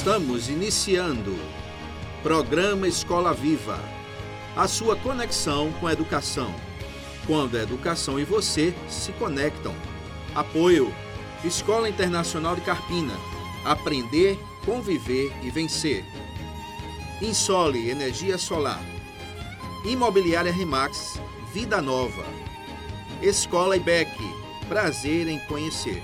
Estamos iniciando Programa Escola Viva, a sua conexão com a educação. Quando a educação e você se conectam. Apoio Escola Internacional de Carpina. Aprender, conviver e vencer. Insole Energia Solar. Imobiliária Remax, Vida Nova. Escola IBEC, prazer em conhecer.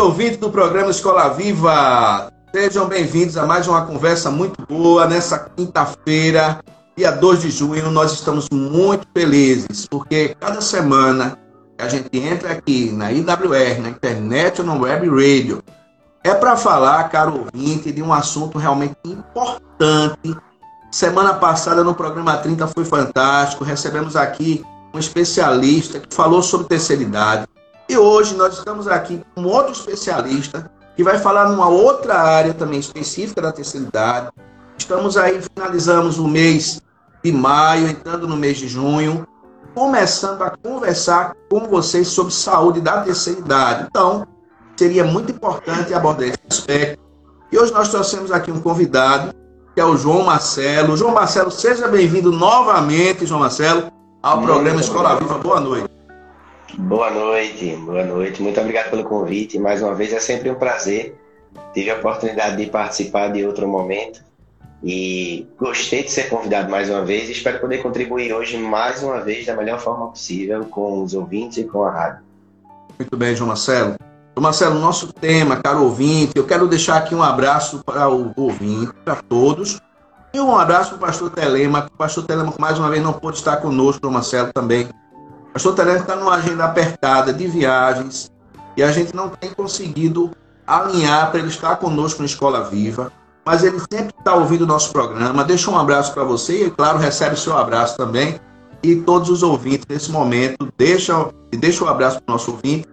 Ouvinte do programa Escola Viva. Sejam bem-vindos a mais uma conversa muito boa nessa quinta-feira, dia 2 de junho. Nós estamos muito felizes, porque cada semana que a gente entra aqui na IWR, na internet ou no web radio, é para falar, caro ouvinte, de um assunto realmente importante. Semana passada no programa 30 foi fantástico. Recebemos aqui um especialista que falou sobre terceira idade. E hoje nós estamos aqui com outro especialista que vai falar numa outra área também específica da terceira idade. Estamos aí, finalizamos o mês de maio, entrando no mês de junho, começando a conversar com vocês sobre saúde da terceira idade. Então, seria muito importante abordar esse aspecto. E hoje nós trouxemos aqui um convidado, que é o João Marcelo. João Marcelo, seja bem-vindo novamente, João Marcelo, ao muito programa Escola Viva. Boa noite. Boa noite, boa noite. Muito obrigado pelo convite. Mais uma vez é sempre um prazer. Tive a oportunidade de participar de outro momento e gostei de ser convidado mais uma vez espero poder contribuir hoje mais uma vez da melhor forma possível com os ouvintes e com a rádio. Muito bem, João Marcelo. João Marcelo, nosso tema, caro ouvinte, eu quero deixar aqui um abraço para o ouvinte, para todos. E um abraço para o pastor Telema, o pastor Telema mais uma vez não pôde estar conosco, João Marcelo também o pastor Terence está numa agenda apertada de viagens e a gente não tem conseguido alinhar para ele estar conosco na Escola Viva, mas ele sempre está ouvindo o nosso programa. Deixa um abraço para você e, claro, recebe o seu abraço também. E todos os ouvintes nesse momento, deixa, deixa um abraço para o nosso ouvinte.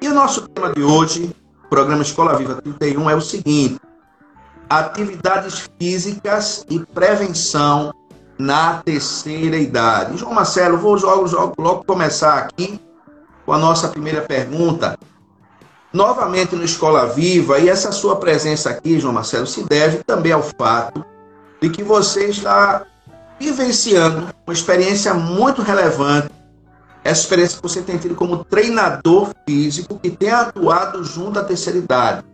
E o nosso tema de hoje, programa Escola Viva 31, é o seguinte: atividades físicas e prevenção na terceira idade. João Marcelo, vou logo, logo, logo começar aqui com a nossa primeira pergunta. Novamente no Escola Viva, e essa sua presença aqui, João Marcelo, se deve também ao fato de que você está vivenciando uma experiência muito relevante, essa experiência que você tem tido como treinador físico que tem atuado junto à terceira idade.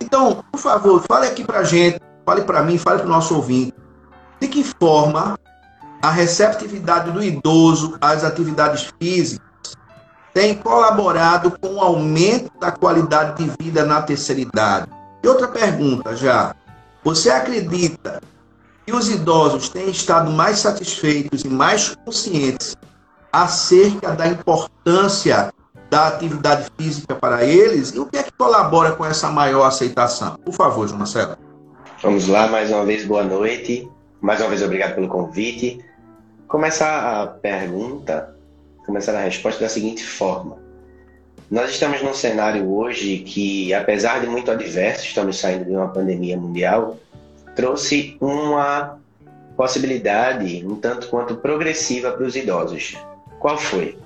Então, por favor, fale aqui para gente, fale para mim, fale para o nosso ouvinte de que forma a receptividade do idoso às atividades físicas tem colaborado com o aumento da qualidade de vida na terceira idade? E outra pergunta já. Você acredita que os idosos têm estado mais satisfeitos e mais conscientes acerca da importância da atividade física para eles? E o que é que colabora com essa maior aceitação? Por favor, João Marcelo. Vamos lá, mais uma vez, boa noite. Mais uma vez, obrigado pelo convite. Começar a pergunta, começar a resposta da seguinte forma. Nós estamos num cenário hoje que, apesar de muito adverso, estamos saindo de uma pandemia mundial, trouxe uma possibilidade um tanto quanto progressiva para os idosos. Qual foi?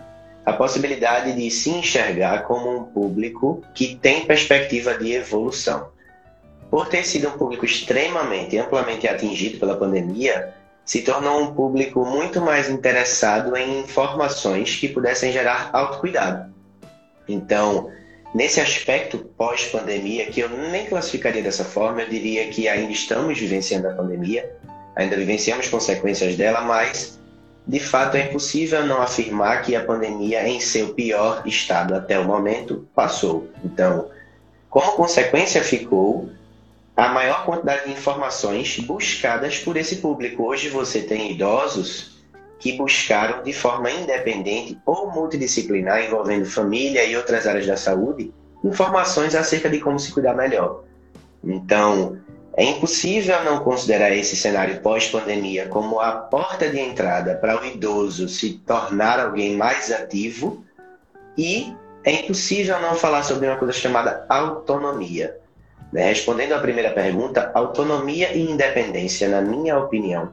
A possibilidade de se enxergar como um público que tem perspectiva de evolução. Por ter sido um público extremamente amplamente atingido pela pandemia, se tornou um público muito mais interessado em informações que pudessem gerar autocuidado. Então, nesse aspecto pós-pandemia, que eu nem classificaria dessa forma, eu diria que ainda estamos vivenciando a pandemia, ainda vivenciamos consequências dela, mas de fato é impossível não afirmar que a pandemia, em seu pior estado até o momento, passou. Então, como consequência ficou a maior quantidade de informações buscadas por esse público. Hoje você tem idosos que buscaram de forma independente ou multidisciplinar, envolvendo família e outras áreas da saúde, informações acerca de como se cuidar melhor. Então, é impossível não considerar esse cenário pós-pandemia como a porta de entrada para o idoso se tornar alguém mais ativo e é impossível não falar sobre uma coisa chamada autonomia. Né? Respondendo à primeira pergunta, autonomia e independência, na minha opinião,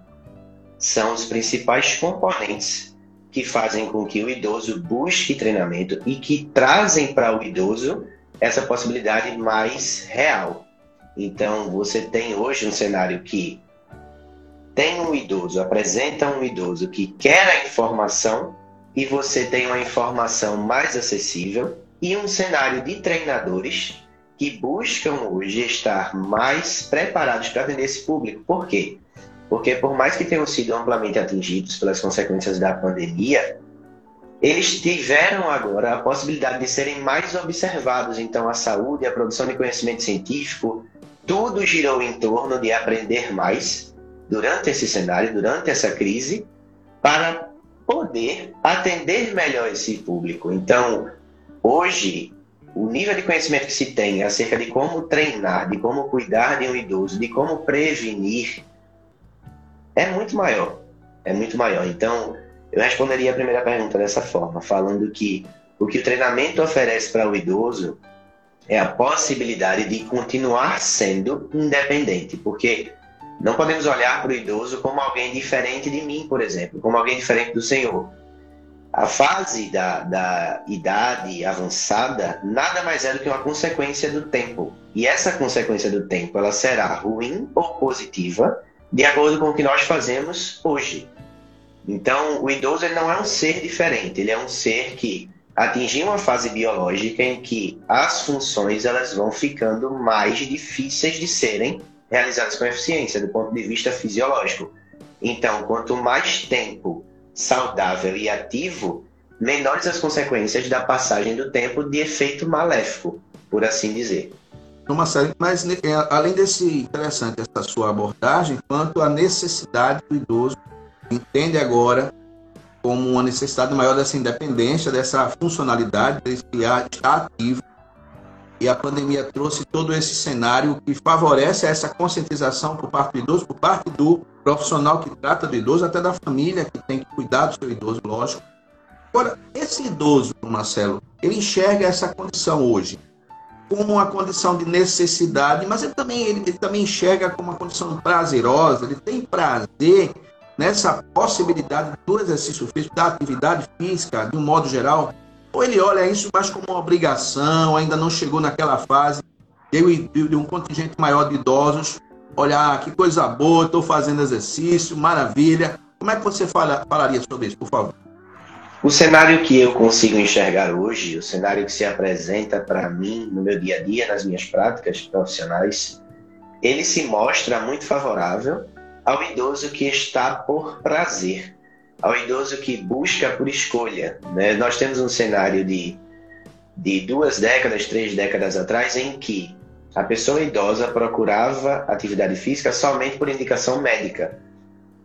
são os principais componentes que fazem com que o idoso busque treinamento e que trazem para o idoso essa possibilidade mais real. Então, você tem hoje um cenário que tem um idoso, apresenta um idoso que quer a informação e você tem uma informação mais acessível e um cenário de treinadores que buscam hoje estar mais preparados para atender esse público. Por quê? Porque por mais que tenham sido amplamente atingidos pelas consequências da pandemia, eles tiveram agora a possibilidade de serem mais observados. Então, a saúde, a produção de conhecimento científico, tudo girou em torno de aprender mais durante esse cenário, durante essa crise, para poder atender melhor esse público. Então, hoje, o nível de conhecimento que se tem acerca de como treinar, de como cuidar de um idoso, de como prevenir, é muito maior. É muito maior. Então, eu responderia a primeira pergunta dessa forma, falando que o que o treinamento oferece para o idoso é a possibilidade de continuar sendo independente, porque não podemos olhar para o idoso como alguém diferente de mim, por exemplo, como alguém diferente do Senhor. A fase da, da idade avançada nada mais é do que uma consequência do tempo. E essa consequência do tempo ela será ruim ou positiva de acordo com o que nós fazemos hoje. Então, o idoso ele não é um ser diferente, ele é um ser que atingiu uma fase biológica em que as funções elas vão ficando mais difíceis de serem realizadas com eficiência do ponto de vista fisiológico. Então, quanto mais tempo saudável e ativo, menores as consequências da passagem do tempo de efeito maléfico, por assim dizer numa série, mas é, além desse interessante essa sua abordagem, quanto à necessidade do idoso entende agora como uma necessidade maior dessa independência, dessa funcionalidade, desse estar ativo. E a pandemia trouxe todo esse cenário que favorece essa conscientização por parte do idoso, por parte do profissional que trata do idoso, até da família que tem que cuidar do seu idoso, lógico. Agora, esse idoso, Marcelo, ele enxerga essa condição hoje como uma condição de necessidade, mas ele também, ele, ele também enxerga como uma condição prazerosa, ele tem prazer nessa possibilidade do exercício físico, da atividade física, de um modo geral, ou ele olha isso mais como uma obrigação, ainda não chegou naquela fase, eu e de um contingente maior de idosos, olhar ah, que coisa boa, estou fazendo exercício, maravilha. Como é que você fala, falaria sobre isso, por favor? O cenário que eu consigo enxergar hoje, o cenário que se apresenta para mim no meu dia a dia, nas minhas práticas profissionais, ele se mostra muito favorável ao idoso que está por prazer, ao idoso que busca por escolha. Né? Nós temos um cenário de, de duas décadas, três décadas atrás, em que a pessoa idosa procurava atividade física somente por indicação médica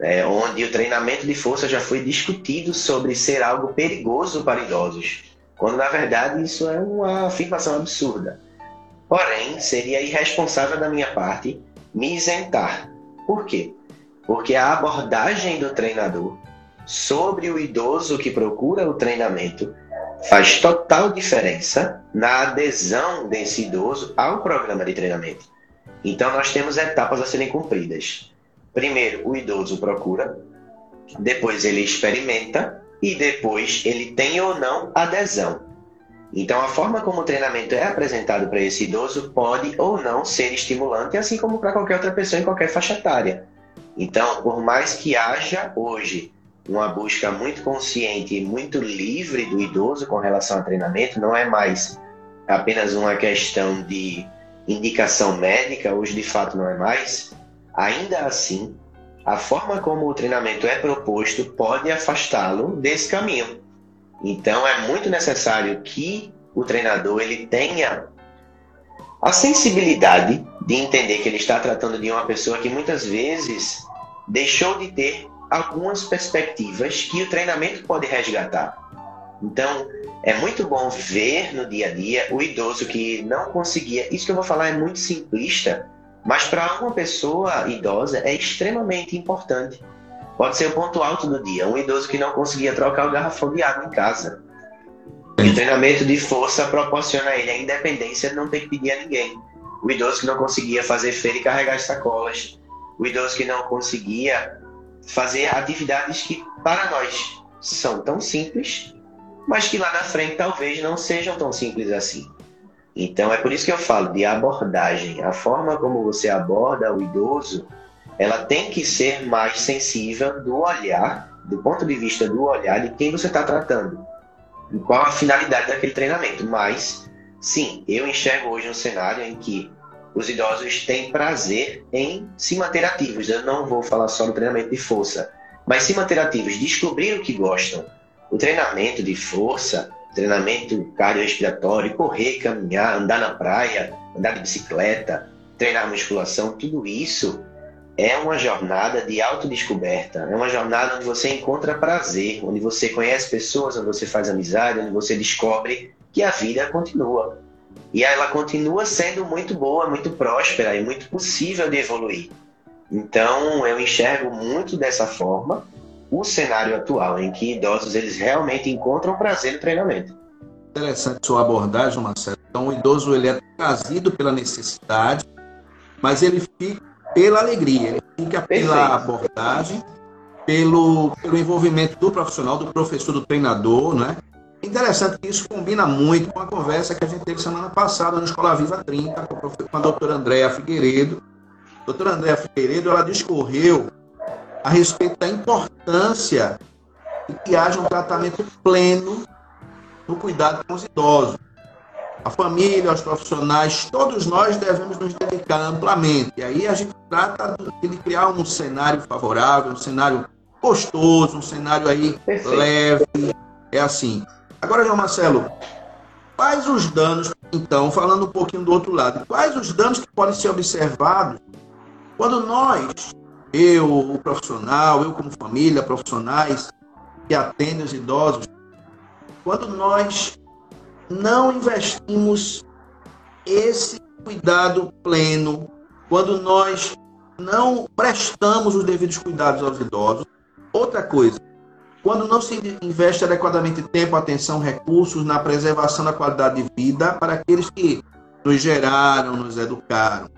é, onde o treinamento de força já foi discutido sobre ser algo perigoso para idosos, quando na verdade isso é uma afirmação absurda. Porém, seria irresponsável da minha parte me isentar. Por quê? Porque a abordagem do treinador sobre o idoso que procura o treinamento faz total diferença na adesão desse idoso ao programa de treinamento. Então, nós temos etapas a serem cumpridas. Primeiro, o idoso procura, depois ele experimenta e depois ele tem ou não adesão. Então, a forma como o treinamento é apresentado para esse idoso pode ou não ser estimulante, assim como para qualquer outra pessoa em qualquer faixa etária. Então, por mais que haja hoje uma busca muito consciente e muito livre do idoso com relação ao treinamento, não é mais apenas uma questão de indicação médica, hoje de fato não é mais, Ainda assim, a forma como o treinamento é proposto pode afastá-lo desse caminho. Então é muito necessário que o treinador ele tenha a sensibilidade de entender que ele está tratando de uma pessoa que muitas vezes deixou de ter algumas perspectivas que o treinamento pode resgatar. Então, é muito bom ver no dia a dia o idoso que não conseguia. Isso que eu vou falar é muito simplista, mas para uma pessoa idosa é extremamente importante. Pode ser o ponto alto do dia. Um idoso que não conseguia trocar o garrafão de água em casa. O treinamento de força proporciona a ele a independência de não ter que pedir a ninguém. o idoso que não conseguia fazer feira e carregar as sacolas, o idoso que não conseguia fazer atividades que para nós são tão simples, mas que lá na frente talvez não sejam tão simples assim. Então é por isso que eu falo de abordagem. A forma como você aborda o idoso, ela tem que ser mais sensível do olhar, do ponto de vista do olhar de quem você está tratando. E qual a finalidade daquele treinamento. Mas, sim, eu enxergo hoje um cenário em que os idosos têm prazer em se manter ativos. Eu não vou falar só do treinamento de força, mas se manter ativos, descobrir o que gostam. O treinamento de força, treinamento cardiorrespiratório, correr, caminhar, andar na praia, andar de bicicleta, treinar musculação, tudo isso é uma jornada de autodescoberta, é uma jornada onde você encontra prazer, onde você conhece pessoas, onde você faz amizade, onde você descobre que a vida continua. E ela continua sendo muito boa, muito próspera e muito possível de evoluir. Então, eu enxergo muito dessa forma o cenário atual, em que idosos eles realmente encontram prazer no treinamento. Interessante sua abordagem, Marcelo. Então, o idoso ele é trazido pela necessidade, mas ele fica pela alegria, ele fica Perfeito. pela abordagem, pelo, pelo envolvimento do profissional, do professor, do treinador, né? Interessante que isso combina muito com a conversa que a gente teve semana passada na Escola Viva 30 com a doutora Andréa Figueiredo. A doutora Andréa Figueiredo, ela discorreu a respeito da importância de que haja um tratamento pleno no cuidado com os idosos. A família, os profissionais, todos nós devemos nos dedicar amplamente. E aí a gente trata de criar um cenário favorável, um cenário gostoso, um cenário aí Perfeito. leve. É assim. Agora, João Marcelo, quais os danos, então, falando um pouquinho do outro lado, quais os danos que podem ser observados quando nós, eu, o profissional, eu como família, profissionais que atendem os idosos, quando nós não investimos esse cuidado pleno, quando nós não prestamos os devidos cuidados aos idosos. Outra coisa, quando não se investe adequadamente tempo, atenção, recursos na preservação da qualidade de vida para aqueles que nos geraram, nos educaram.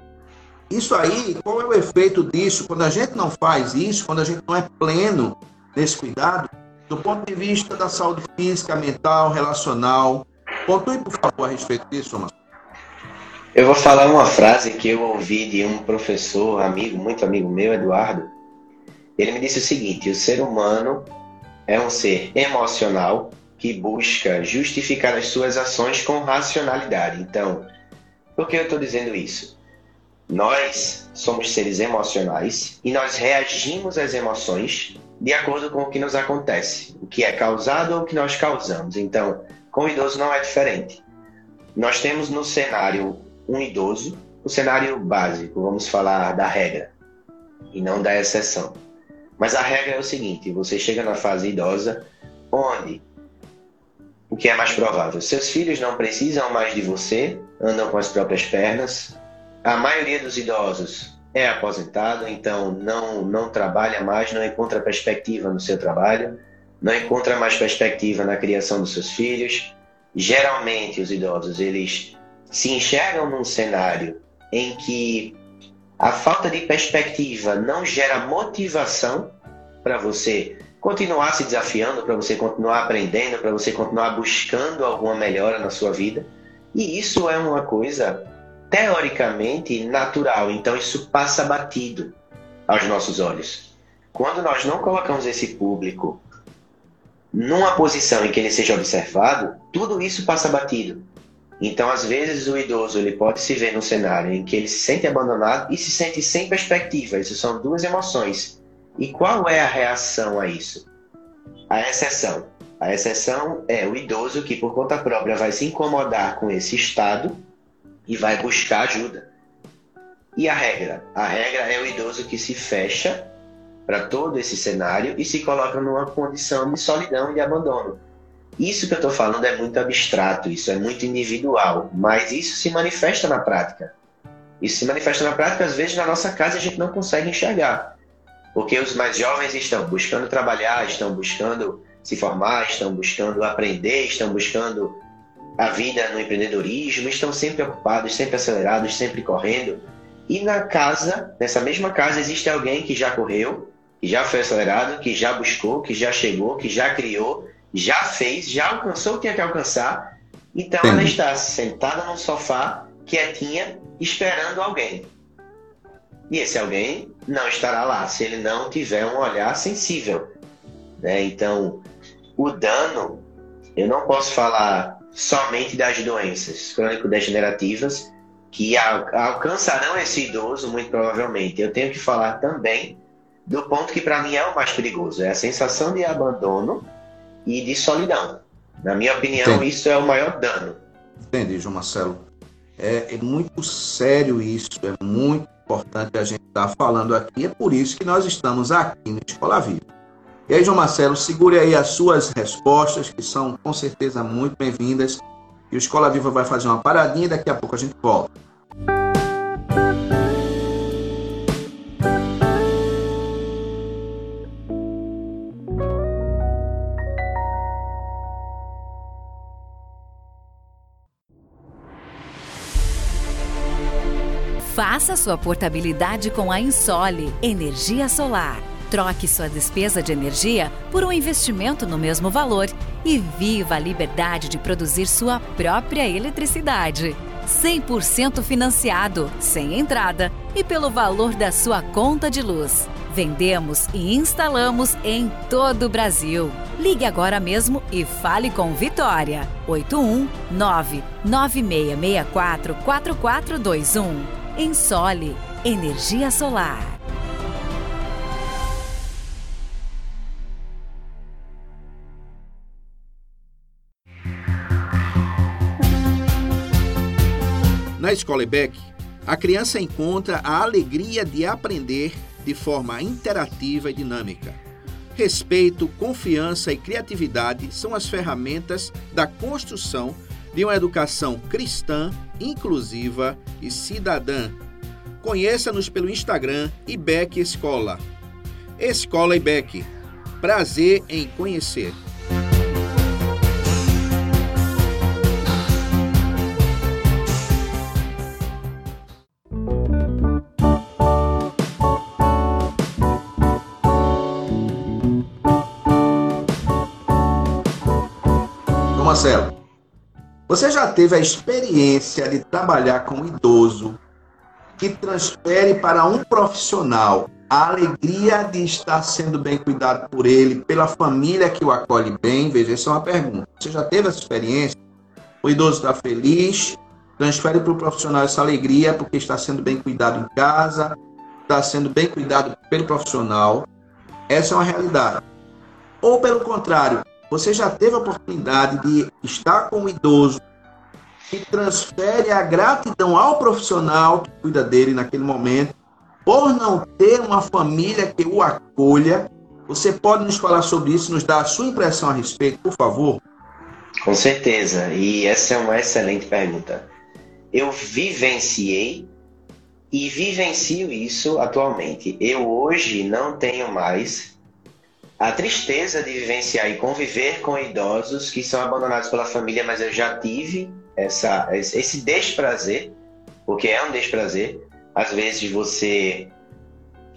Isso aí, qual é o efeito disso? Quando a gente não faz isso, quando a gente não é pleno nesse cuidado, do ponto de vista da saúde física, mental, relacional. Pontue, por favor, a respeito disso, Marcelo. Eu vou falar uma frase que eu ouvi de um professor, amigo, muito amigo meu, Eduardo. Ele me disse o seguinte: o ser humano é um ser emocional que busca justificar as suas ações com racionalidade. Então, por que eu estou dizendo isso? Nós somos seres emocionais e nós reagimos às emoções de acordo com o que nos acontece, o que é causado ou o que nós causamos. Então, com o idoso não é diferente. Nós temos no cenário um idoso, o cenário básico, vamos falar da regra e não da exceção. Mas a regra é o seguinte: você chega na fase idosa, onde o que é mais provável? Seus filhos não precisam mais de você, andam com as próprias pernas. A maioria dos idosos é aposentado, então não, não trabalha mais, não encontra perspectiva no seu trabalho, não encontra mais perspectiva na criação dos seus filhos. Geralmente, os idosos eles se enxergam num cenário em que a falta de perspectiva não gera motivação para você continuar se desafiando, para você continuar aprendendo, para você continuar buscando alguma melhora na sua vida. E isso é uma coisa teoricamente natural, então isso passa batido aos nossos olhos. Quando nós não colocamos esse público numa posição em que ele seja observado, tudo isso passa batido. Então, às vezes, o idoso ele pode se ver num cenário em que ele se sente abandonado e se sente sem perspectiva. Isso são duas emoções. E qual é a reação a isso? A exceção. A exceção é o idoso que, por conta própria, vai se incomodar com esse estado e vai buscar ajuda. E a regra? A regra é o idoso que se fecha para todo esse cenário e se coloca numa condição de solidão e de abandono. Isso que eu estou falando é muito abstrato, isso é muito individual, mas isso se manifesta na prática. Isso se manifesta na prática, às vezes, na nossa casa a gente não consegue enxergar. Porque os mais jovens estão buscando trabalhar, estão buscando se formar, estão buscando aprender, estão buscando a vida no empreendedorismo, estão sempre ocupados, sempre acelerados, sempre correndo. E na casa, nessa mesma casa, existe alguém que já correu, que já foi acelerado, que já buscou, que já chegou, que já criou, já fez, já alcançou o que tinha que alcançar. Então ela está sentada num sofá, quietinha, esperando alguém. E esse alguém não estará lá se ele não tiver um olhar sensível. Né? Então, o dano, eu não posso falar somente das doenças crônico-degenerativas que alcançarão esse idoso, muito provavelmente. Eu tenho que falar também do ponto que para mim é o mais perigoso, é a sensação de abandono e de solidão. Na minha opinião, Entendi. isso é o maior dano. Entendi, João Marcelo. É, é, muito sério isso, é muito importante a gente estar tá falando aqui, é por isso que nós estamos aqui no Escola Viva. E aí, João Marcelo, segure aí as suas respostas, que são com certeza muito bem-vindas. E o Escola Viva vai fazer uma paradinha e daqui a pouco a gente volta. Faça sua portabilidade com a Insole Energia Solar. Troque sua despesa de energia por um investimento no mesmo valor e viva a liberdade de produzir sua própria eletricidade. 100% financiado, sem entrada e pelo valor da sua conta de luz. Vendemos e instalamos em todo o Brasil. Ligue agora mesmo e fale com Vitória. 819 9664 4421. Ensole Energia Solar. Na escola EBEC, a criança encontra a alegria de aprender de forma interativa e dinâmica. Respeito, confiança e criatividade são as ferramentas da construção de uma educação cristã, inclusiva e cidadã. Conheça-nos pelo Instagram IBEC Escola. Escola IBEC. Prazer em conhecer. Marcelo, você já teve a experiência de trabalhar com um idoso que transfere para um profissional a alegria de estar sendo bem cuidado por ele, pela família que o acolhe bem? Veja, essa é uma pergunta. Você já teve essa experiência? O idoso está feliz, transfere para o profissional essa alegria porque está sendo bem cuidado em casa, está sendo bem cuidado pelo profissional. Essa é uma realidade. Ou pelo contrário, você já teve a oportunidade de estar com um idoso que transfere a gratidão ao profissional que cuida dele naquele momento, por não ter uma família que o acolha. Você pode nos falar sobre isso, nos dar a sua impressão a respeito, por favor? Com certeza, e essa é uma excelente pergunta. Eu vivenciei e vivencio isso atualmente. Eu hoje não tenho mais a tristeza de vivenciar e conviver com idosos que são abandonados pela família, mas eu já tive essa, esse desprazer, porque é um desprazer, às vezes você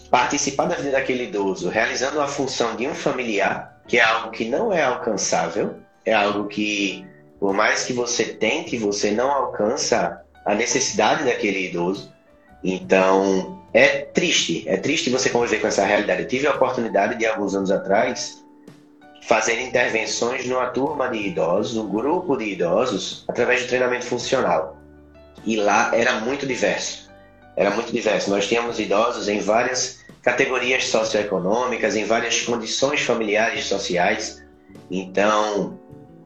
participar da vida daquele idoso, realizando a função de um familiar, que é algo que não é alcançável, é algo que, por mais que você tente, você não alcança a necessidade daquele idoso. Então, é triste, é triste você conviver com essa realidade. Eu tive a oportunidade de, alguns anos atrás, fazer intervenções numa turma de idosos, um grupo de idosos, através de treinamento funcional. E lá era muito diverso. Era muito diverso. Nós tínhamos idosos em várias categorias socioeconômicas, em várias condições familiares e sociais. Então,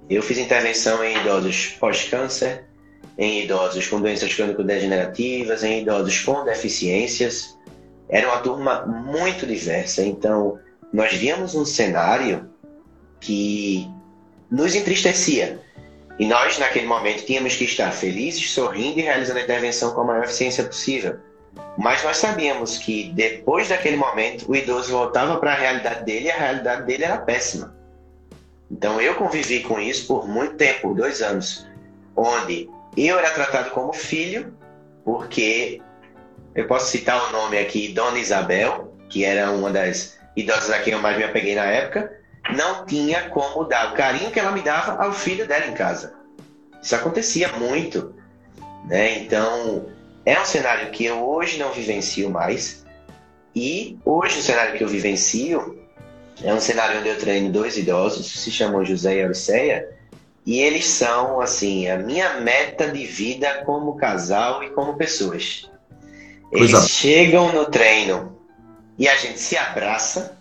eu fiz intervenção em idosos pós-câncer, em idosos com doenças crônico-degenerativas, em idosos com deficiências. Era uma turma muito diversa. Então, nós víamos um cenário que nos entristecia. E nós, naquele momento, tínhamos que estar felizes, sorrindo e realizando a intervenção com a maior eficiência possível. Mas nós sabíamos que depois daquele momento, o idoso voltava para a realidade dele e a realidade dele era péssima. Então eu convivi com isso por muito tempo, dois anos. onde eu era tratado como filho, porque eu posso citar o nome aqui, Dona Isabel, que era uma das idosas a quem eu mais me apeguei na época, não tinha como dar o carinho que ela me dava ao filho dela em casa. Isso acontecia muito, né? Então, é um cenário que eu hoje não vivencio mais. E hoje o cenário que eu vivencio é um cenário onde eu treino dois idosos, se chamam José e Auriceia, e eles são, assim, a minha meta de vida como casal e como pessoas. Eles Coisa. chegam no treino e a gente se abraça.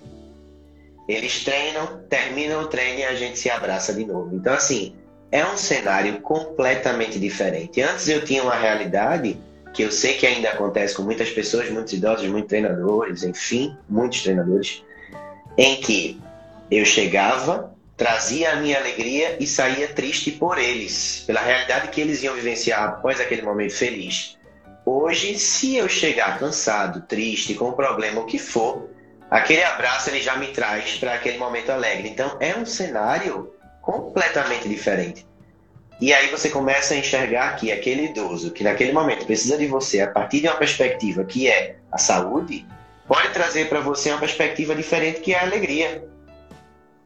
Eles treinam, terminam o treino e a gente se abraça de novo. Então, assim, é um cenário completamente diferente. Antes eu tinha uma realidade que eu sei que ainda acontece com muitas pessoas, muitos idosos, muitos treinadores, enfim, muitos treinadores, em que eu chegava, trazia a minha alegria e saía triste por eles, pela realidade que eles iam vivenciar após aquele momento feliz. Hoje, se eu chegar cansado, triste, com um problema, o que for, aquele abraço ele já me traz para aquele momento alegre. Então, é um cenário completamente diferente. E aí você começa a enxergar que aquele idoso que naquele momento precisa de você a partir de uma perspectiva que é a saúde, pode trazer para você uma perspectiva diferente que é a alegria.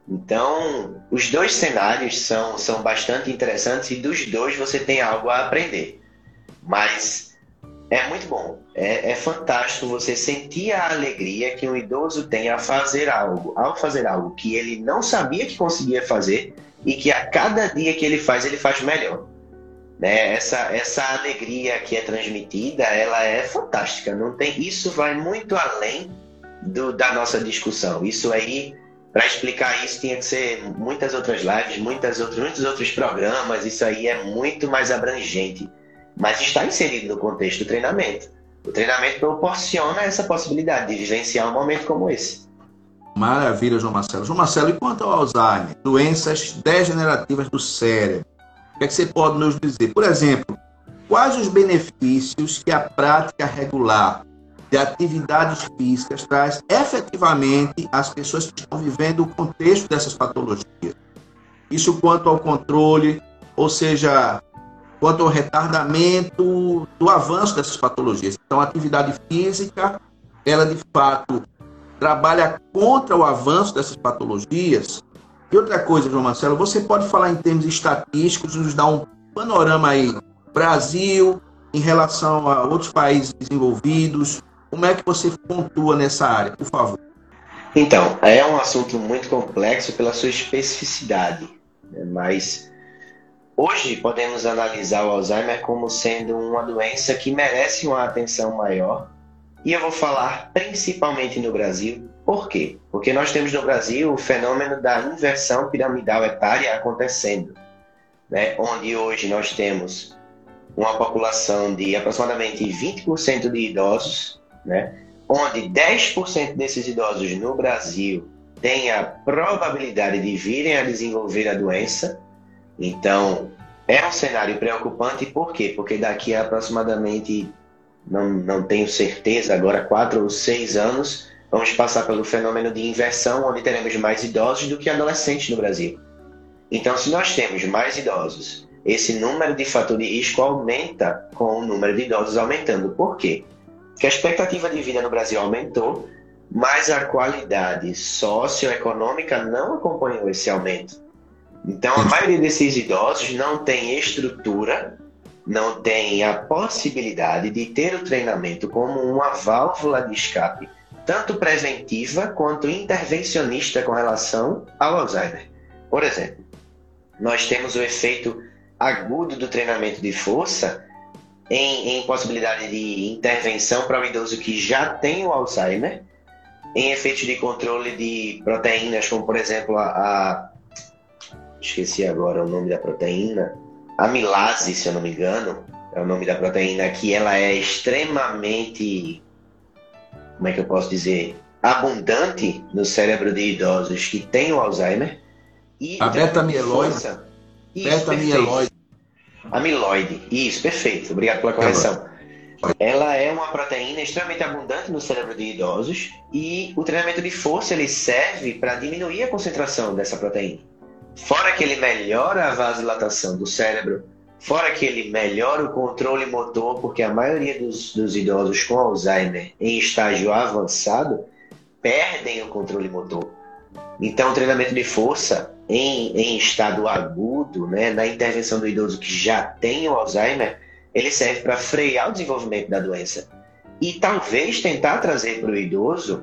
Então, os dois cenários são, são bastante interessantes e dos dois você tem algo a aprender. Mas é muito bom, é, é fantástico você sentir a alegria que um idoso tem a fazer algo, ao fazer algo que ele não sabia que conseguia fazer e que a cada dia que ele faz, ele faz melhor. Né? Essa, essa alegria que é transmitida, ela é fantástica. Não tem, isso vai muito além do, da nossa discussão. Isso aí, para explicar isso, tinha que ser muitas outras lives, muitas outras, muitos outros programas. Isso aí é muito mais abrangente, mas está inserido no contexto do treinamento. O treinamento proporciona essa possibilidade de vivenciar um momento como esse. Maravilha, João Marcelo. João Marcelo, e quanto ao Alzheimer? Doenças degenerativas do cérebro. O que, é que você pode nos dizer? Por exemplo, quais os benefícios que a prática regular de atividades físicas traz efetivamente às pessoas que estão vivendo o contexto dessas patologias? Isso quanto ao controle, ou seja, quanto ao retardamento do avanço dessas patologias. Então, a atividade física, ela de fato trabalha contra o avanço dessas patologias. E outra coisa, João Marcelo, você pode falar em termos estatísticos, nos dar um panorama aí, Brasil, em relação a outros países desenvolvidos, como é que você pontua nessa área, por favor? Então, é um assunto muito complexo pela sua especificidade, né? mas hoje podemos analisar o Alzheimer como sendo uma doença que merece uma atenção maior e eu vou falar principalmente no Brasil. Por quê? Porque nós temos no Brasil o fenômeno da inversão piramidal etária acontecendo, né? onde hoje nós temos uma população de aproximadamente 20% de idosos, né? onde 10% desses idosos no Brasil têm a probabilidade de virem a desenvolver a doença. Então, é um cenário preocupante, por quê? Porque daqui a aproximadamente não, não tenho certeza, agora quatro ou seis anos, vamos passar pelo fenômeno de inversão, onde teremos mais idosos do que adolescentes no Brasil. Então, se nós temos mais idosos, esse número de fator de risco aumenta com o número de idosos aumentando. Por quê? Porque a expectativa de vida no Brasil aumentou, mas a qualidade socioeconômica não acompanhou esse aumento. Então, a maioria desses idosos não tem estrutura não tem a possibilidade de ter o treinamento como uma válvula de escape, tanto preventiva quanto intervencionista com relação ao Alzheimer. Por exemplo, nós temos o efeito agudo do treinamento de força em, em possibilidade de intervenção para o idoso que já tem o Alzheimer, em efeitos de controle de proteínas, como por exemplo a, a esqueci agora o nome da proteína, amilase, se eu não me engano, é o nome da proteína, que ela é extremamente, como é que eu posso dizer, abundante no cérebro de idosos que têm o Alzheimer. E a beta-mieloide. Beta-mieloide. Amiloide. Isso, perfeito. Obrigado pela correção. Ela é uma proteína extremamente abundante no cérebro de idosos e o treinamento de força ele serve para diminuir a concentração dessa proteína. Fora que ele melhora a vasodilatação do cérebro, Fora que ele melhora o controle motor, porque a maioria dos, dos idosos com Alzheimer em estágio avançado perdem o controle motor. Então, o treinamento de força em, em estado agudo, né, na intervenção do idoso que já tem o Alzheimer, ele serve para frear o desenvolvimento da doença. E talvez tentar trazer para o idoso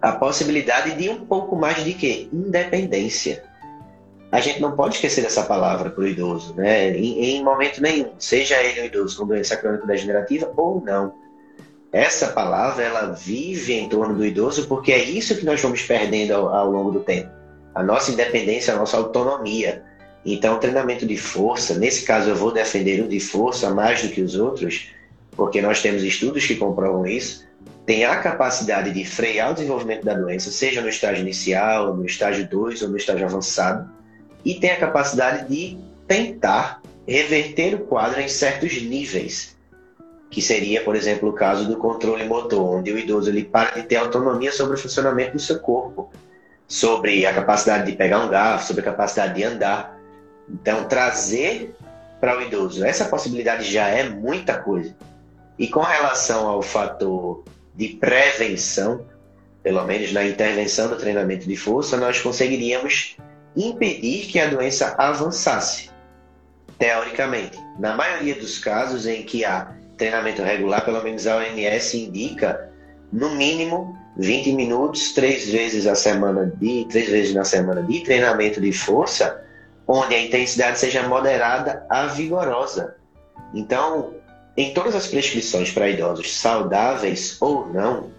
a possibilidade de um pouco mais de quê? Independência. A gente não pode esquecer dessa palavra para o idoso, né? Em, em, momento nenhum, seja ele um idoso com doença crônica degenerativa ou não. Essa palavra ela vive em torno do idoso porque é isso que nós vamos perdendo ao, ao longo do tempo. A nossa independência, a nossa autonomia. Então, treinamento de força, nesse caso eu vou defender o de força mais do que os outros, porque nós temos estudos que comprovam isso, tem a capacidade de frear o desenvolvimento da doença, seja no estágio inicial, no estágio 2 ou no estágio avançado, e tem a capacidade de tentar reverter o quadro em certos níveis, que seria, por exemplo, o caso do controle motor, onde o idoso ele para de ter autonomia sobre o funcionamento do seu corpo, sobre a capacidade de pegar um garfo, sobre a capacidade de andar. Então, trazer para o idoso essa possibilidade já é muita coisa. E com relação ao fator de prevenção, pelo menos na intervenção do treinamento de força, nós conseguiríamos impedir que a doença avançasse. Teoricamente, na maioria dos casos em que há treinamento regular, pelo menos a OMS indica no mínimo 20 minutos, três vezes a semana de três vezes na semana de treinamento de força, onde a intensidade seja moderada a vigorosa. Então, em todas as prescrições para idosos saudáveis ou não,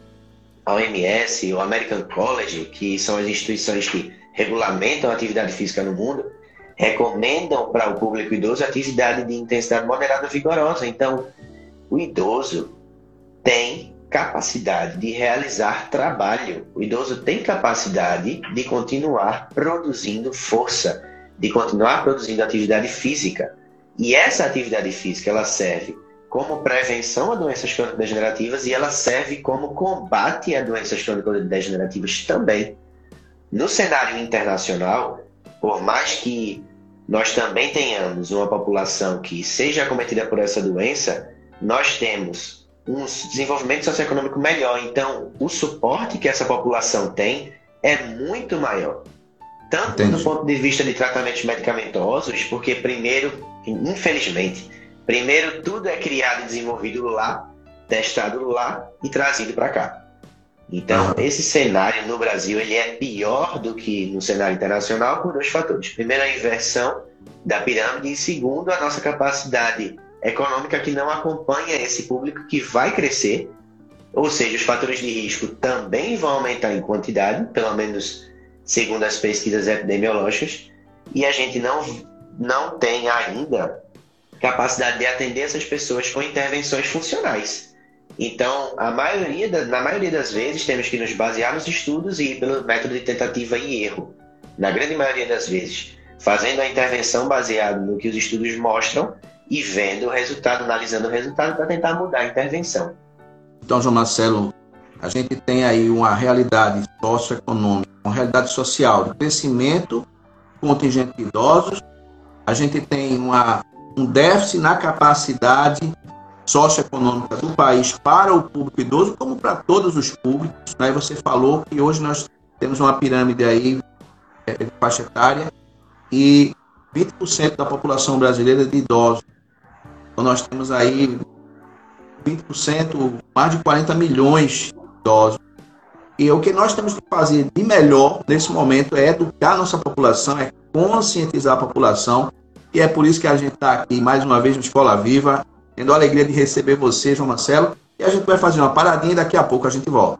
a OMS, o American College, que são as instituições que regulamentam a atividade física no mundo, recomendam para o público idoso atividade de intensidade moderada vigorosa. Então, o idoso tem capacidade de realizar trabalho. O idoso tem capacidade de continuar produzindo força, de continuar produzindo atividade física. E essa atividade física ela serve como prevenção a doenças crônico-degenerativas e ela serve como combate a doenças crônico-degenerativas também. No cenário internacional, por mais que nós também tenhamos uma população que seja acometida por essa doença, nós temos um desenvolvimento socioeconômico melhor. Então, o suporte que essa população tem é muito maior. Tanto Entendi. do ponto de vista de tratamentos medicamentosos, porque primeiro, infelizmente, Primeiro, tudo é criado e desenvolvido lá, testado lá e trazido para cá. Então, esse cenário no Brasil ele é pior do que no cenário internacional por dois fatores. Primeiro, a inversão da pirâmide e segundo, a nossa capacidade econômica que não acompanha esse público que vai crescer, ou seja, os fatores de risco também vão aumentar em quantidade, pelo menos segundo as pesquisas epidemiológicas, e a gente não, não tem ainda capacidade de atender essas pessoas com intervenções funcionais. Então, a maioria da, na maioria das vezes, temos que nos basear nos estudos e ir pelo método de tentativa e erro. Na grande maioria das vezes, fazendo a intervenção baseada no que os estudos mostram e vendo o resultado, analisando o resultado para tentar mudar a intervenção. Então, João Marcelo, a gente tem aí uma realidade socioeconômica, uma realidade social de crescimento contingente de idosos, a gente tem uma um déficit na capacidade socioeconômica do país para o público idoso, como para todos os públicos. Né? Você falou que hoje nós temos uma pirâmide aí é, de faixa etária e 20% da população brasileira de idosos. Então nós temos aí 20%, mais de 40 milhões de idosos. E o que nós temos que fazer de melhor nesse momento é educar a nossa população, é conscientizar a população e é por isso que a gente está aqui mais uma vez no Escola Viva, tendo a alegria de receber você, João Marcelo. E a gente vai fazer uma paradinha e daqui a pouco a gente volta.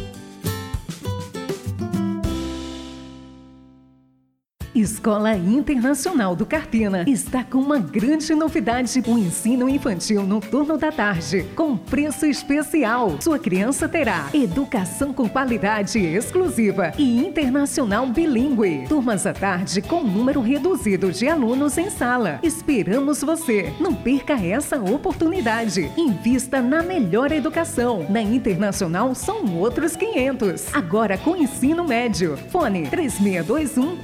Escola Internacional do Carpina está com uma grande novidade: o ensino infantil no turno da tarde, com preço especial. Sua criança terá educação com qualidade exclusiva e internacional bilíngue. Turmas à tarde com número reduzido de alunos em sala. Esperamos você. Não perca essa oportunidade. Invista na melhor educação. Na Internacional são outros 500. Agora com ensino médio. Fone 3621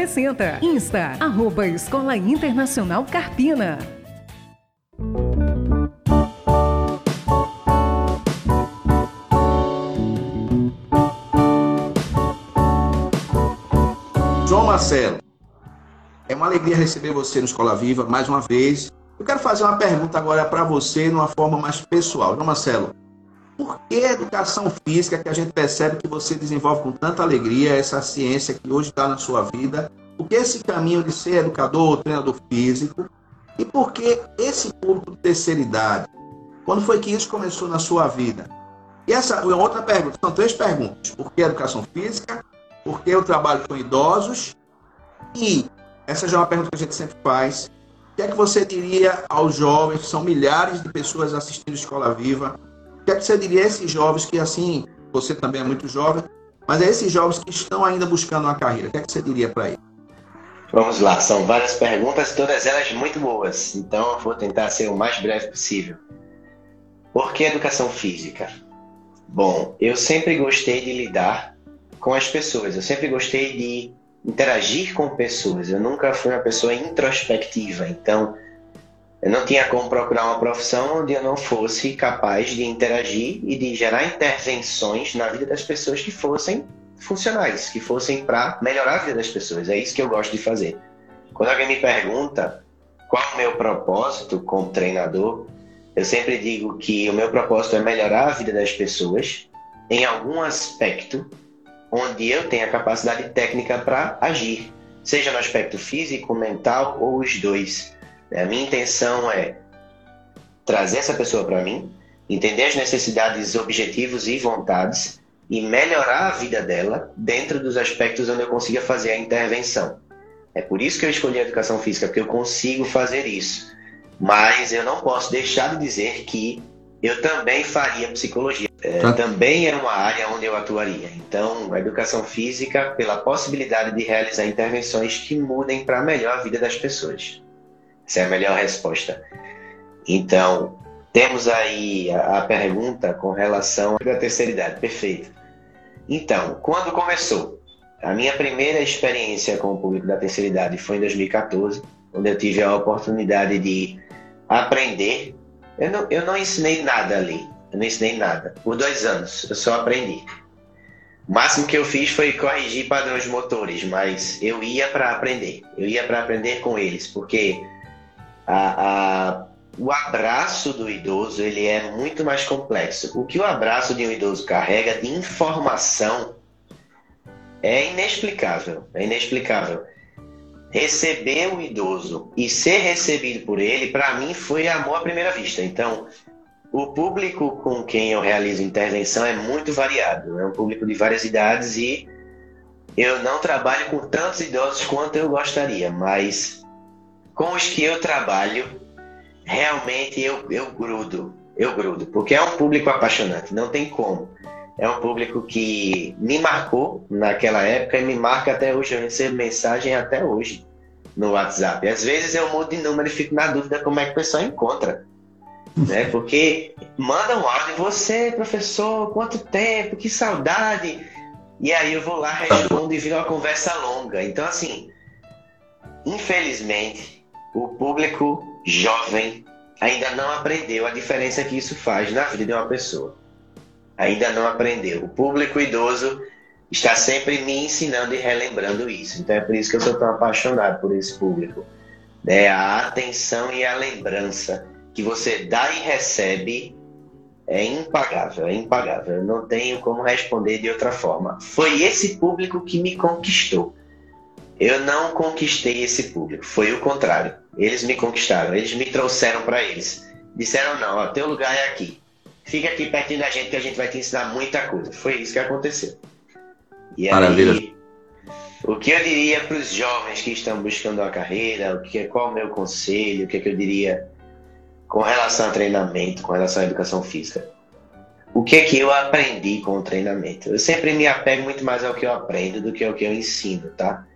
4060. Insta, arroba Escola Internacional Carpina. João Marcelo, é uma alegria receber você no Escola Viva mais uma vez. Eu quero fazer uma pergunta agora para você, de uma forma mais pessoal. João Marcelo, por que a educação física que a gente percebe que você desenvolve com tanta alegria, essa ciência que hoje está na sua vida? Por que esse caminho de ser educador, treinador físico? E por que esse público de terceira idade? Quando foi que isso começou na sua vida? E essa é outra pergunta, são três perguntas. Por que educação física? Por que eu trabalho com idosos? E essa já é uma pergunta que a gente sempre faz. O que é que você diria aos jovens, são milhares de pessoas assistindo Escola Viva, o que é que você diria a esses jovens que, assim, você também é muito jovem, mas a esses jovens que estão ainda buscando uma carreira, o que é que você diria para eles? Vamos lá, são várias perguntas, todas elas muito boas, então eu vou tentar ser o mais breve possível. Por que educação física? Bom, eu sempre gostei de lidar com as pessoas, eu sempre gostei de interagir com pessoas, eu nunca fui uma pessoa introspectiva, então eu não tinha como procurar uma profissão onde eu não fosse capaz de interagir e de gerar intervenções na vida das pessoas que fossem funcionais, que fossem para melhorar a vida das pessoas. É isso que eu gosto de fazer. Quando alguém me pergunta qual é o meu propósito como treinador, eu sempre digo que o meu propósito é melhorar a vida das pessoas em algum aspecto onde eu tenho a capacidade técnica para agir, seja no aspecto físico, mental ou os dois. A minha intenção é trazer essa pessoa para mim, entender as necessidades, objetivos e vontades e melhorar a vida dela dentro dos aspectos onde eu consiga fazer a intervenção. É por isso que eu escolhi a educação física, porque eu consigo fazer isso. Mas eu não posso deixar de dizer que eu também faria psicologia. É, tá. Também é uma área onde eu atuaria. Então, a educação física, pela possibilidade de realizar intervenções que mudem para melhor a vida das pessoas. Essa é a melhor resposta. Então, temos aí a, a pergunta com relação à terceira idade. Perfeito. Então, quando começou? A minha primeira experiência com o público da terceira idade foi em 2014, onde eu tive a oportunidade de aprender. Eu não, eu não ensinei nada ali, eu não ensinei nada. Por dois anos, eu só aprendi. O máximo que eu fiz foi corrigir padrões motores, mas eu ia para aprender. Eu ia para aprender com eles, porque a, a, o abraço do idoso ele é muito mais complexo. O que o abraço de um idoso carrega de informação é inexplicável. É inexplicável. Receber o idoso e ser recebido por ele, para mim, foi amor à primeira vista. Então, o público com quem eu realizo intervenção é muito variado. É um público de várias idades e eu não trabalho com tantos idosos quanto eu gostaria, mas com os que eu trabalho, realmente eu, eu grudo, eu grudo, porque é um público apaixonante, não tem como. É um público que me marcou naquela época e me marca até hoje. Eu recebo mensagem até hoje no WhatsApp. Às vezes eu mudo de número e fico na dúvida como é que o pessoal encontra. Né? Porque manda um áudio, você, professor, quanto tempo, que saudade. E aí eu vou lá, respondo e vira uma conversa longa. Então, assim, infelizmente, o público jovem ainda não aprendeu a diferença que isso faz na vida de uma pessoa. Ainda não aprendeu. O público idoso está sempre me ensinando e relembrando isso. Então é por isso que eu sou tão apaixonado por esse público. É a atenção e a lembrança que você dá e recebe é impagável, é impagável. Eu não tenho como responder de outra forma. Foi esse público que me conquistou. Eu não conquistei esse público, foi o contrário. Eles me conquistaram, eles me trouxeram para eles. Disseram: não, ó, teu lugar é aqui. Fica aqui pertinho da gente que a gente vai te ensinar muita coisa. Foi isso que aconteceu. E Maravilha. aí, O que eu diria para os jovens que estão buscando a carreira, o que é, qual o meu conselho, o que, é que eu diria com relação a treinamento, com relação à educação física? O que é que eu aprendi com o treinamento? Eu sempre me apego muito mais ao que eu aprendo do que ao que eu ensino, tá?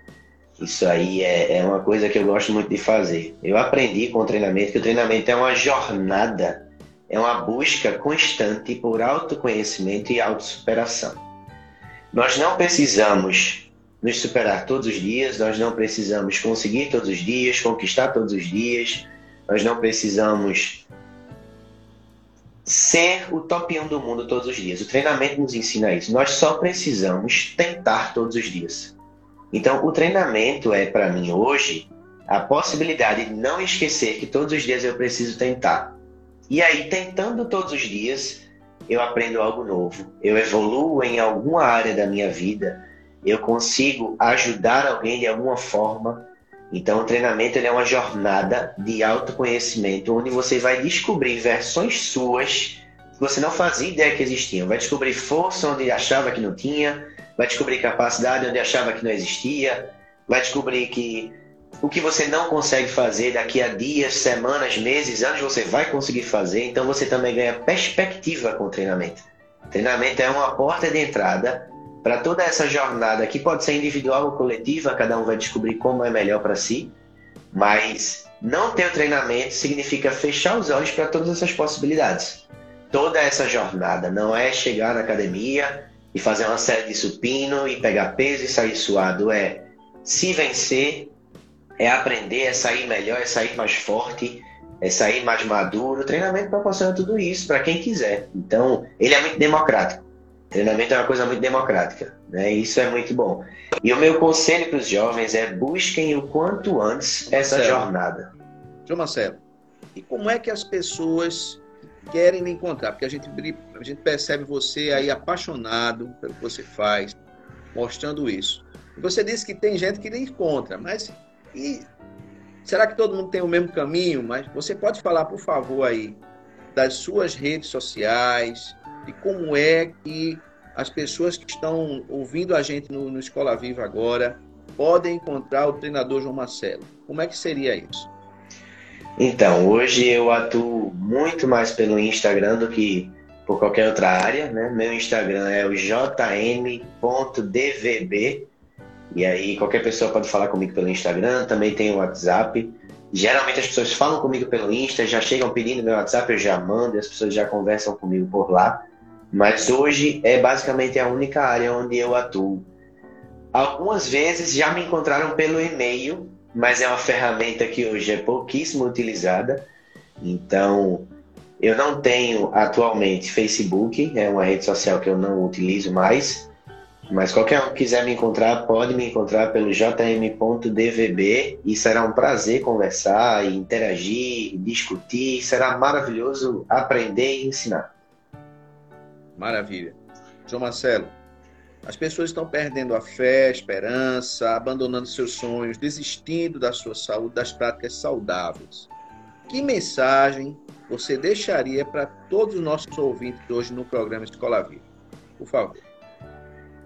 Isso aí é, é uma coisa que eu gosto muito de fazer. Eu aprendi com o treinamento que o treinamento é uma jornada, é uma busca constante por autoconhecimento e autossuperação. Nós não precisamos nos superar todos os dias, nós não precisamos conseguir todos os dias, conquistar todos os dias, nós não precisamos ser o top 1 do mundo todos os dias. O treinamento nos ensina isso. Nós só precisamos tentar todos os dias. Então, o treinamento é para mim hoje a possibilidade de não esquecer que todos os dias eu preciso tentar. E aí, tentando todos os dias, eu aprendo algo novo. Eu evoluo em alguma área da minha vida. Eu consigo ajudar alguém de alguma forma então, o treinamento é uma jornada de autoconhecimento, onde você vai descobrir versões suas que você não fazia ideia que existiam. Vai descobrir força onde achava que não tinha, vai descobrir capacidade onde achava que não existia, vai descobrir que o que você não consegue fazer daqui a dias, semanas, meses, anos, você vai conseguir fazer. Então, você também ganha perspectiva com o treinamento. O treinamento é uma porta de entrada para toda essa jornada que pode ser individual ou coletiva, cada um vai descobrir como é melhor para si, mas não ter o treinamento significa fechar os olhos para todas essas possibilidades. Toda essa jornada não é chegar na academia e fazer uma série de supino e pegar peso e sair suado, é se vencer, é aprender, é sair melhor, é sair mais forte, é sair mais maduro. O treinamento proporciona tudo isso para quem quiser. Então, ele é muito democrático. Treinamento é uma coisa muito democrática, né? Isso é muito bom. E o meu conselho para os jovens é busquem o quanto antes essa Marcelo. jornada. João Marcelo, e como é que as pessoas querem me encontrar? Porque a gente, a gente percebe você aí apaixonado pelo que você faz, mostrando isso. Você disse que tem gente que lhe encontra, mas e será que todo mundo tem o mesmo caminho? Mas você pode falar, por favor, aí das suas redes sociais, de como é que as pessoas que estão ouvindo a gente no, no Escola Viva agora podem encontrar o treinador João Marcelo. Como é que seria isso? Então, hoje eu atuo muito mais pelo Instagram do que por qualquer outra área, né? Meu Instagram é o jm.dvb e aí qualquer pessoa pode falar comigo pelo Instagram, também tem o WhatsApp. Geralmente as pessoas falam comigo pelo Insta, já chegam pedindo meu WhatsApp, eu já mando, e as pessoas já conversam comigo por lá. Mas hoje é basicamente a única área onde eu atuo. Algumas vezes já me encontraram pelo e-mail, mas é uma ferramenta que hoje é pouquíssimo utilizada. Então, eu não tenho atualmente Facebook, é uma rede social que eu não utilizo mais. Mas qualquer um que quiser me encontrar, pode me encontrar pelo jm.dvb e será um prazer conversar, interagir, discutir. Será maravilhoso aprender e ensinar. Maravilha. João Marcelo, as pessoas estão perdendo a fé, a esperança, abandonando seus sonhos, desistindo da sua saúde, das práticas saudáveis. Que mensagem você deixaria para todos os nossos ouvintes hoje no programa Escola Viva? Por favor.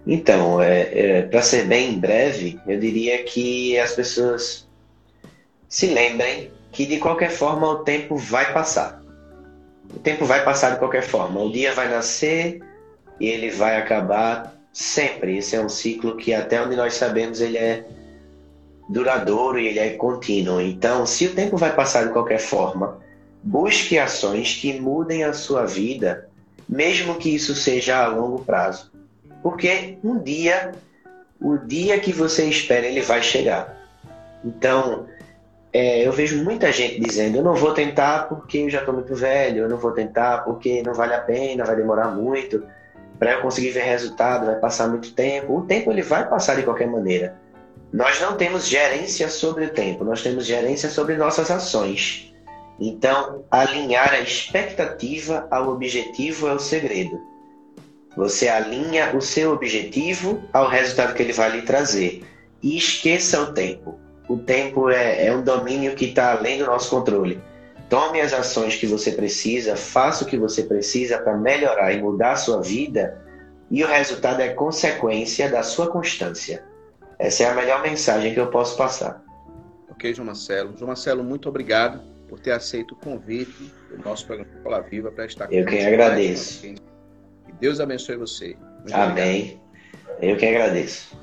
Então, é, é para ser bem breve, eu diria que as pessoas se lembrem que de qualquer forma o tempo vai passar. O tempo vai passar de qualquer forma. O dia vai nascer e ele vai acabar sempre. Esse é um ciclo que, até onde nós sabemos, ele é duradouro e ele é contínuo. Então, se o tempo vai passar de qualquer forma, busque ações que mudem a sua vida, mesmo que isso seja a longo prazo. Porque um dia, o dia que você espera, ele vai chegar. Então, é, eu vejo muita gente dizendo: eu não vou tentar porque eu já estou muito velho, eu não vou tentar porque não vale a pena, vai demorar muito, para eu conseguir ver resultado, vai passar muito tempo. O tempo ele vai passar de qualquer maneira. Nós não temos gerência sobre o tempo, nós temos gerência sobre nossas ações. Então, alinhar a expectativa ao objetivo é o segredo. Você alinha o seu objetivo ao resultado que ele vai lhe trazer. E esqueça o tempo o tempo é, é um domínio que está além do nosso controle. Tome as ações que você precisa, faça o que você precisa para melhorar e mudar a sua vida, e o resultado é consequência da sua constância. Essa é a melhor mensagem que eu posso passar. Ok, João Marcelo. João Marcelo, muito obrigado por ter aceito o convite do nosso programa Escola Viva para estar Eu quem agradeço. E Deus abençoe você. Muito Amém. Obrigado. Eu que agradeço.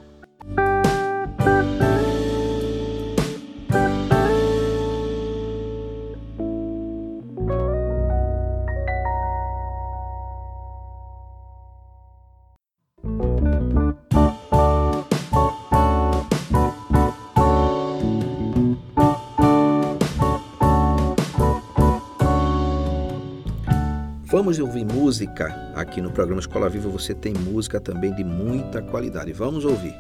Vamos ouvir música aqui no programa Escola Viva. Você tem música também de muita qualidade. Vamos ouvir.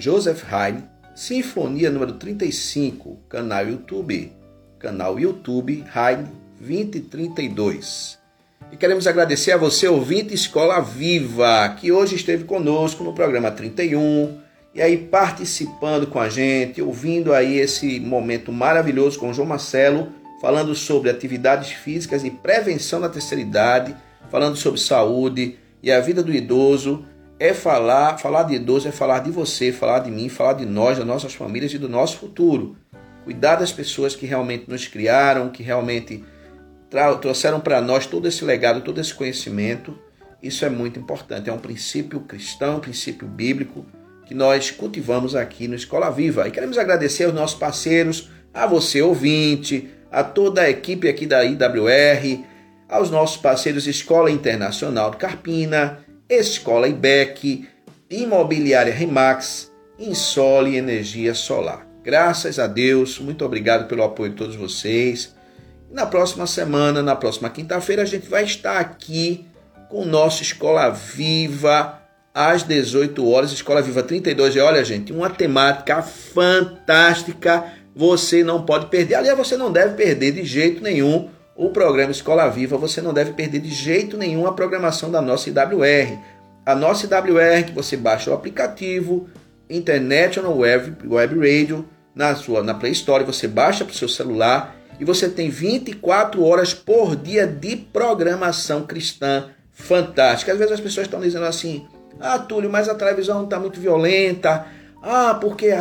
Joseph Haydn, Sinfonia número 35, canal YouTube, canal YouTube Haydn 2032. E queremos agradecer a você, ouvinte Escola Viva, que hoje esteve conosco no programa 31, e aí participando com a gente, ouvindo aí esse momento maravilhoso com o João Marcelo, falando sobre atividades físicas e prevenção da terceira idade, falando sobre saúde e a vida do idoso. É falar, falar de idoso é falar de você, falar de mim, falar de nós, das nossas famílias e do nosso futuro. Cuidar das pessoas que realmente nos criaram, que realmente trouxeram para nós todo esse legado, todo esse conhecimento. Isso é muito importante. É um princípio cristão, um princípio bíblico que nós cultivamos aqui no Escola Viva. E queremos agradecer aos nossos parceiros, a você ouvinte, a toda a equipe aqui da IWR, aos nossos parceiros Escola Internacional de Carpina, Escola IBEC, Imobiliária Remax, Insole Energia Solar. Graças a Deus, muito obrigado pelo apoio de todos vocês. Na próxima semana, na próxima quinta-feira, a gente vai estar aqui com o nosso Escola Viva às 18 horas, Escola Viva 32. E olha, gente, uma temática fantástica. Você não pode perder. Aliás, você não deve perder de jeito nenhum o programa Escola Viva. Você não deve perder de jeito nenhum a programação da nossa IWR. A nossa IWR, que você baixa o aplicativo International Web, Web Radio na sua na Play Store, você baixa para o seu celular e você tem 24 horas por dia de programação cristã fantástica. Às vezes as pessoas estão dizendo assim: "Ah, Túlio, mas a televisão está muito violenta. Ah, porque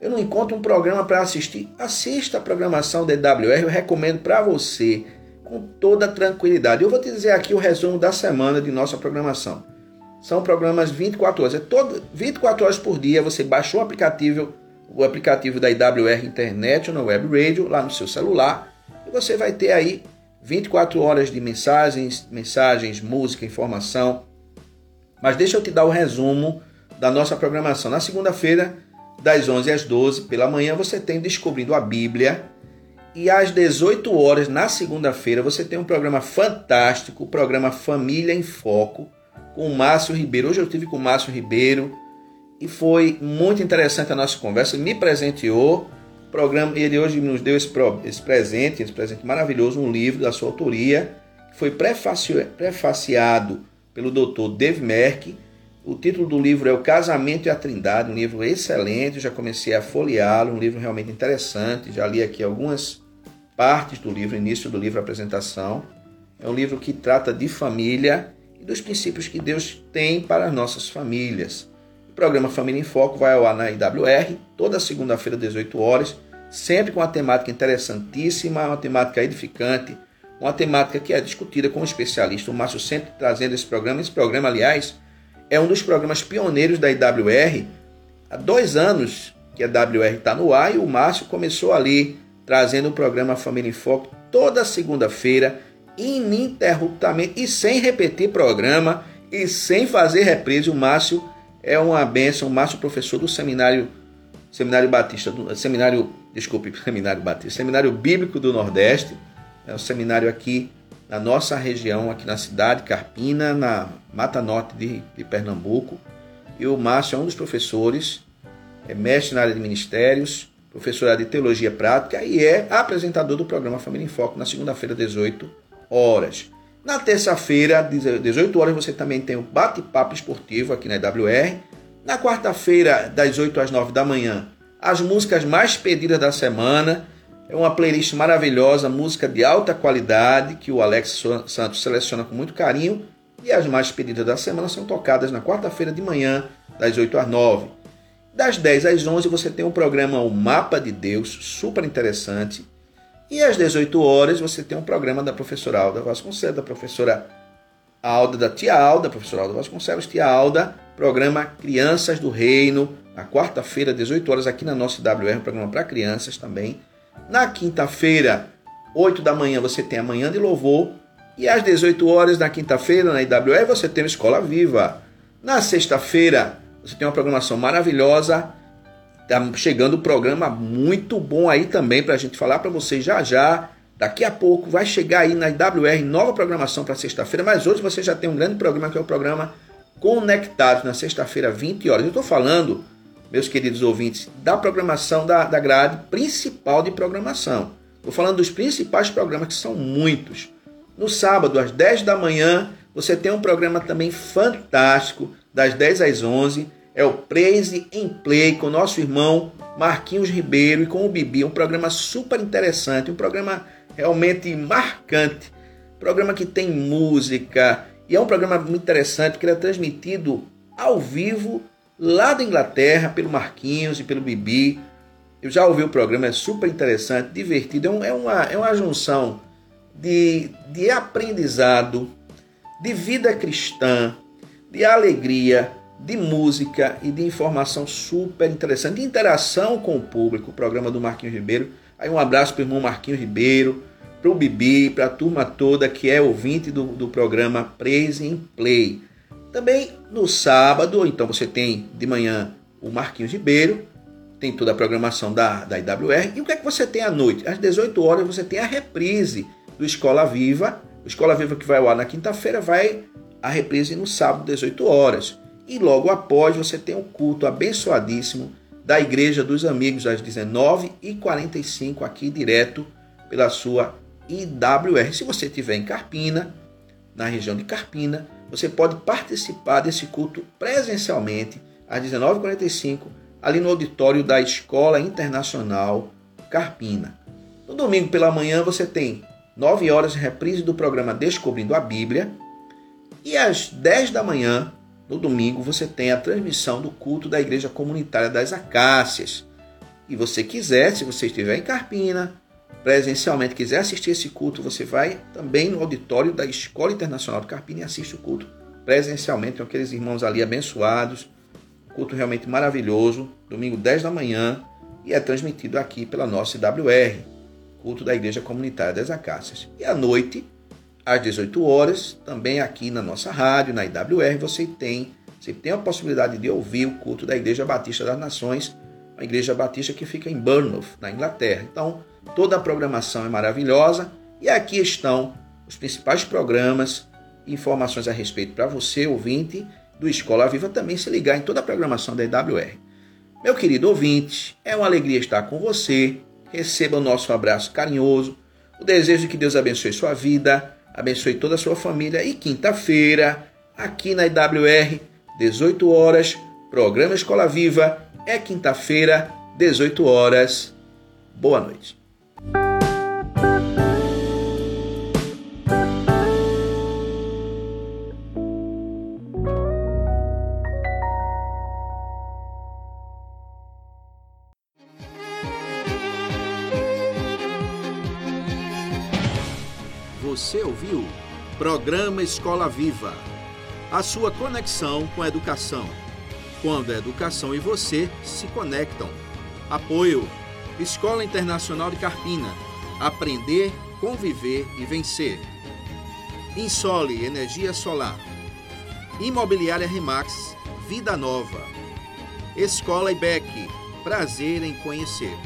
eu não encontro um programa para assistir". Assista a programação da EWR, eu recomendo para você com toda tranquilidade. Eu vou te dizer aqui o resumo da semana de nossa programação. São programas 24 horas. É todo 24 horas por dia. Você baixou o aplicativo, o aplicativo da IWR Internet ou no Web Radio lá no seu celular e você vai ter aí 24 horas de mensagens, mensagens, música, informação. Mas deixa eu te dar o resumo da nossa programação. Na segunda-feira, das 11 às 12 pela manhã, você tem Descobrindo a Bíblia. E às 18 horas, na segunda-feira, você tem um programa fantástico, o programa Família em Foco, com o Márcio Ribeiro. Hoje eu tive com o Márcio Ribeiro e foi muito interessante a nossa conversa. Me presenteou. Programa, ele hoje nos deu esse, esse presente, esse presente maravilhoso, um livro da sua autoria, que foi prefaciado pelo Dr. Dave Merck. O título do livro é O Casamento e a Trindade, um livro excelente. Eu já comecei a folheá-lo, um livro realmente interessante. Já li aqui algumas partes do livro, início do livro, apresentação. É um livro que trata de família e dos princípios que Deus tem para as nossas famílias. O programa Família em Foco vai ao ar na IWR, toda segunda-feira, 18 horas, sempre com uma temática interessantíssima, uma temática edificante, uma temática que é discutida com um especialista. O Márcio sempre trazendo esse programa. Esse programa, aliás, é um dos programas pioneiros da IWR. Há dois anos que a IWR está no ar e o Márcio começou ali trazendo o programa Família em Foco toda segunda-feira, ininterruptamente e sem repetir programa e sem fazer reprise. O Márcio é uma benção, o Márcio professor do seminário Seminário Batista, do, seminário, desculpe, Seminário Batista, Seminário Bíblico do Nordeste, é um seminário aqui na nossa região, aqui na cidade Carpina, na Mata Norte de, de Pernambuco. E o Márcio é um dos professores, é mestre na área de ministérios, professor de Teologia Prática e é apresentador do programa Família em Foco na segunda-feira, 18 horas. Na terça-feira, 18 horas, você também tem o bate-papo esportivo aqui na EWR. Na quarta-feira, das 8 às 9 da manhã, as músicas mais pedidas da semana. É uma playlist maravilhosa, música de alta qualidade, que o Alex Santos seleciona com muito carinho. E as mais pedidas da semana são tocadas na quarta-feira de manhã, das 8 às 9. Das 10 às 11 você tem o programa O Mapa de Deus, super interessante. E às 18 horas você tem um programa da professora Alda Vasconcelos, da professora Alda, da tia Alda, professora Alda Vasconcelos, tia Alda, programa Crianças do Reino, na quarta-feira, 18 horas, aqui na nossa WR, um programa para crianças também. Na quinta-feira, 8 da manhã, você tem a Manhã de Louvor. E às 18 horas, na quinta-feira, na IWR, você tem a Escola Viva. Na sexta-feira, você tem uma programação maravilhosa. Tá chegando um programa muito bom aí também para a gente falar para vocês já já. Daqui a pouco vai chegar aí na IWR nova programação para sexta-feira, mas hoje você já tem um grande programa que é o programa Conectados, na sexta-feira, 20 horas. Eu estou falando, meus queridos ouvintes, da programação da, da grade principal de programação. Estou falando dos principais programas, que são muitos. No sábado, às 10 da manhã, você tem um programa também fantástico, das 10 às 11, é o Praise em Play com nosso irmão Marquinhos Ribeiro e com o Bibi. Um programa super interessante, um programa realmente marcante. Programa que tem música e é um programa muito interessante porque ele é transmitido ao vivo lá da Inglaterra pelo Marquinhos e pelo Bibi. Eu já ouvi o programa, é super interessante, divertido. É, uma, é uma junção de, de aprendizado, de vida cristã, de alegria, de música e de informação super interessante, de interação com o público, o programa do Marquinhos Ribeiro. Aí um abraço para o irmão Marquinhos Ribeiro, para o Bibi, para a turma toda que é ouvinte do, do programa Praise in Play. Também no sábado, então você tem de manhã o Marquinhos Ribeiro, tem toda a programação da, da IWR. E o que é que você tem à noite? Às 18 horas você tem a reprise do Escola Viva. O Escola Viva que vai ao ar na quinta-feira vai a reprise no sábado, 18 horas. E logo após você tem o um culto abençoadíssimo da Igreja dos Amigos às 19h45 aqui direto pela sua IWR. Se você estiver em Carpina, na região de Carpina, você pode participar desse culto presencialmente às 19h45 ali no auditório da Escola Internacional Carpina. No domingo pela manhã você tem 9 horas reprise do programa Descobrindo a Bíblia e às 10 da manhã no domingo você tem a transmissão do culto da Igreja Comunitária das Acácias. E você quiser, se você estiver em Carpina, presencialmente quiser assistir esse culto, você vai também no auditório da Escola Internacional de Carpina e assiste o culto presencialmente com aqueles irmãos ali abençoados. Culto realmente maravilhoso, domingo 10 da manhã, e é transmitido aqui pela nossa IWR, culto da Igreja Comunitária das Acácias. E à noite, às 18 horas, também aqui na nossa rádio, na IWR, você tem, você tem a possibilidade de ouvir o culto da Igreja Batista das Nações, a Igreja Batista que fica em Bournemouth, na Inglaterra. Então, toda a programação é maravilhosa e aqui estão os principais programas informações a respeito para você, ouvinte do Escola Viva, também se ligar em toda a programação da IWR. Meu querido ouvinte, é uma alegria estar com você. Receba o nosso abraço carinhoso. O desejo de que Deus abençoe sua vida abençoe toda a sua família. E quinta-feira, aqui na IWR, 18 horas, programa Escola Viva. É quinta-feira, 18 horas. Boa noite. Programa Escola Viva. A sua conexão com a educação. Quando a educação e você se conectam. Apoio: Escola Internacional de Carpina. Aprender, conviver e vencer. Insole Energia Solar. Imobiliária Remax. Vida Nova. Escola IBEC. Prazer em conhecer.